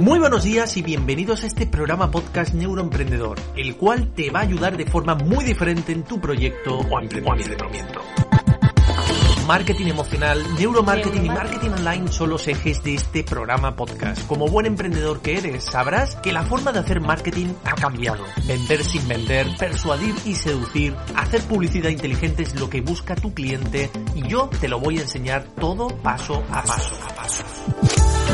Muy buenos días y bienvenidos a este programa podcast Neuroemprendedor, el cual te va a ayudar de forma muy diferente en tu proyecto o emprendimiento. Marketing emocional, neuromarketing y marketing online son los ejes de este programa podcast. Como buen emprendedor que eres, sabrás que la forma de hacer marketing ha cambiado. Vender sin vender, persuadir y seducir, hacer publicidad inteligente es lo que busca tu cliente y yo te lo voy a enseñar todo paso a paso a paso.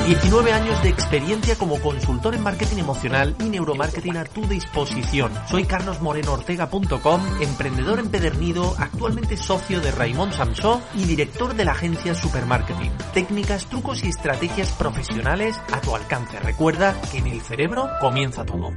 19 años de experiencia como consultor en marketing emocional y neuromarketing a tu disposición. Soy carlosmorenoortega.com, emprendedor empedernido, actualmente socio de Raymond Samsó y director de la agencia Supermarketing. Técnicas, trucos y estrategias profesionales a tu alcance. Recuerda que en el cerebro comienza todo.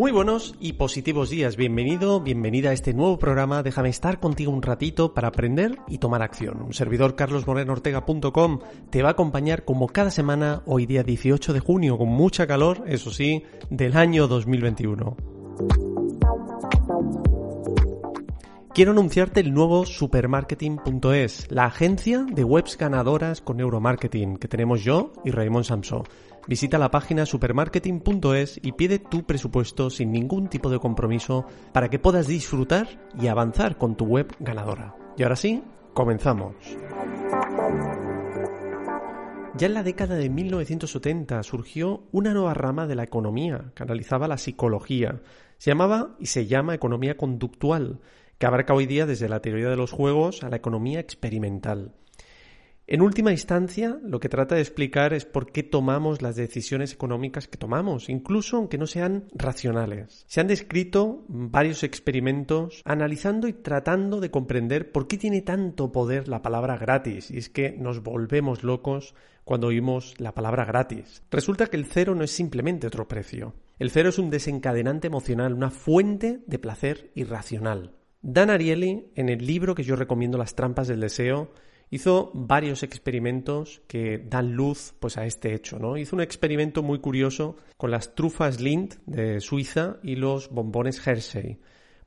Muy buenos y positivos días, bienvenido, bienvenida a este nuevo programa, déjame estar contigo un ratito para aprender y tomar acción. Un servidor carlosmorenoortega.com te va a acompañar como cada semana hoy día 18 de junio con mucha calor, eso sí, del año 2021. Quiero anunciarte el nuevo supermarketing.es, la agencia de webs ganadoras con neuromarketing que tenemos yo y Raymond Samson. Visita la página supermarketing.es y pide tu presupuesto sin ningún tipo de compromiso para que puedas disfrutar y avanzar con tu web ganadora. Y ahora sí, comenzamos. Ya en la década de 1970 surgió una nueva rama de la economía que analizaba la psicología. Se llamaba y se llama economía conductual, que abarca hoy día desde la teoría de los juegos a la economía experimental. En última instancia, lo que trata de explicar es por qué tomamos las decisiones económicas que tomamos, incluso aunque no sean racionales. Se han descrito varios experimentos analizando y tratando de comprender por qué tiene tanto poder la palabra gratis, y es que nos volvemos locos cuando oímos la palabra gratis. Resulta que el cero no es simplemente otro precio. El cero es un desencadenante emocional, una fuente de placer irracional. Dan Ariely, en el libro que yo recomiendo Las trampas del deseo, hizo varios experimentos que dan luz pues a este hecho, ¿no? Hizo un experimento muy curioso con las trufas Lindt de Suiza y los bombones Hershey.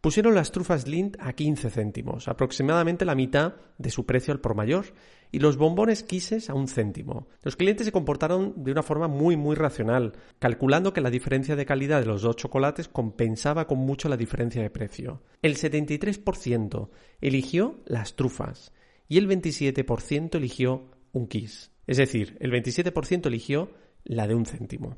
Pusieron las trufas Lindt a 15 céntimos, aproximadamente la mitad de su precio al por mayor, y los bombones Kisses a un céntimo. Los clientes se comportaron de una forma muy muy racional, calculando que la diferencia de calidad de los dos chocolates compensaba con mucho la diferencia de precio. El 73% eligió las trufas y el 27% eligió un Kiss. Es decir, el 27% eligió la de un céntimo.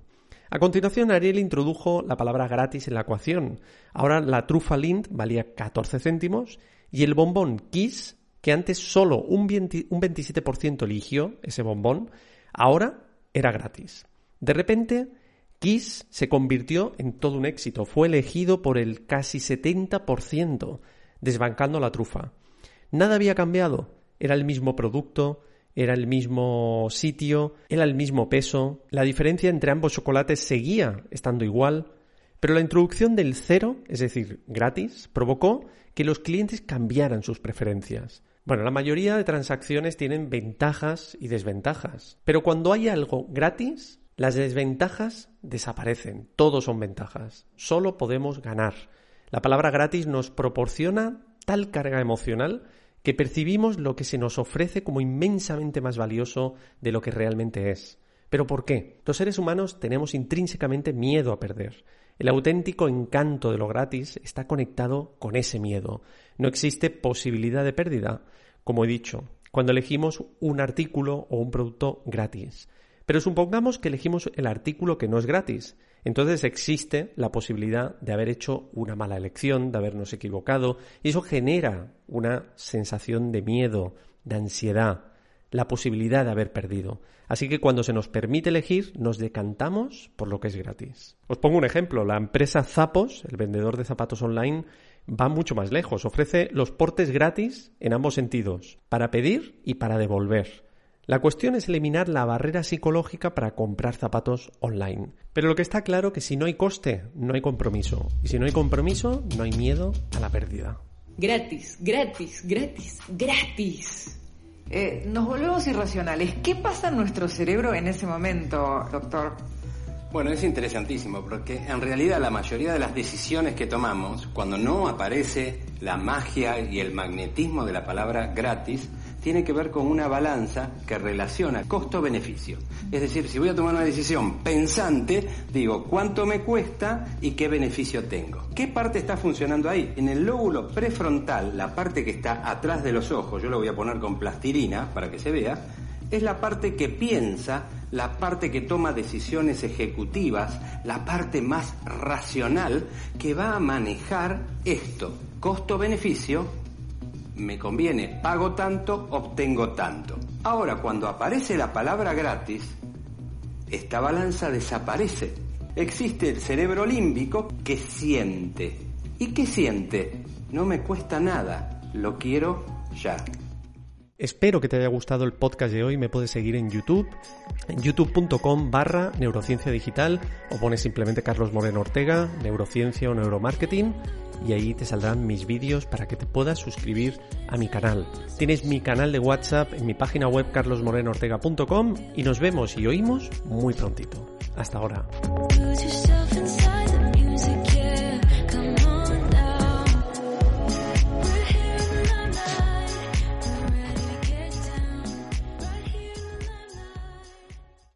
A continuación, Ariel introdujo la palabra gratis en la ecuación. Ahora la trufa Lind valía 14 céntimos y el bombón Kiss, que antes solo un, 27% eligió ese bombón, ahora era gratis. De repente, Kiss se convirtió en todo un éxito. Fue elegido por el casi 70%, desbancando la trufa. Nada había cambiado. Era el mismo producto, era el mismo sitio, era el mismo peso. La diferencia entre ambos chocolates seguía estando igual, pero la introducción del cero, es decir, gratis, provocó que los clientes cambiaran sus preferencias. Bueno, la mayoría de transacciones tienen ventajas y desventajas, pero cuando hay algo gratis, las desventajas desaparecen. Todos son ventajas. Solo podemos ganar. La palabra gratis nos proporciona tal carga emocional que percibimos lo que se nos ofrece como inmensamente más valioso de lo que realmente es. ¿Pero por qué? Los seres humanos tenemos intrínsecamente miedo a perder. El auténtico encanto de lo gratis está conectado con ese miedo. No existe posibilidad de pérdida, como he dicho, cuando elegimos un artículo o un producto gratis. Pero supongamos que elegimos el artículo que no es gratis. Entonces existe la posibilidad de haber hecho una mala elección, de habernos equivocado, y eso genera una sensación de miedo, de ansiedad, la posibilidad de haber perdido. Así que cuando se nos permite elegir, nos decantamos por lo que es gratis. Os pongo un ejemplo. La empresa Zapos, el vendedor de zapatos online, va mucho más lejos. Ofrece los portes gratis en ambos sentidos, para pedir y para devolver. La cuestión es eliminar la barrera psicológica para comprar zapatos online. Pero lo que está claro es que si no hay coste, no hay compromiso. Y si no hay compromiso, no hay miedo a la pérdida. Gratis, gratis, gratis, gratis. Eh, nos volvemos irracionales. ¿Qué pasa en nuestro cerebro en ese momento, doctor? Bueno, es interesantísimo porque en realidad la mayoría de las decisiones que tomamos, cuando no aparece la magia y el magnetismo de la palabra gratis, tiene que ver con una balanza que relaciona costo-beneficio. Es decir, si voy a tomar una decisión pensante, digo cuánto me cuesta y qué beneficio tengo. ¿Qué parte está funcionando ahí? En el lóbulo prefrontal, la parte que está atrás de los ojos, yo lo voy a poner con plastilina para que se vea, es la parte que piensa, la parte que toma decisiones ejecutivas, la parte más racional que va a manejar esto, costo-beneficio me conviene, pago tanto, obtengo tanto. Ahora, cuando aparece la palabra gratis, esta balanza desaparece. Existe el cerebro límbico que siente. ¿Y qué siente? No me cuesta nada, lo quiero ya. Espero que te haya gustado el podcast de hoy. Me puedes seguir en YouTube, en youtube.com barra neurociencia digital o pones simplemente Carlos Moreno Ortega, neurociencia o neuromarketing y ahí te saldrán mis vídeos para que te puedas suscribir a mi canal. Tienes mi canal de WhatsApp en mi página web carlosmorenoortega.com y nos vemos y oímos muy prontito. Hasta ahora.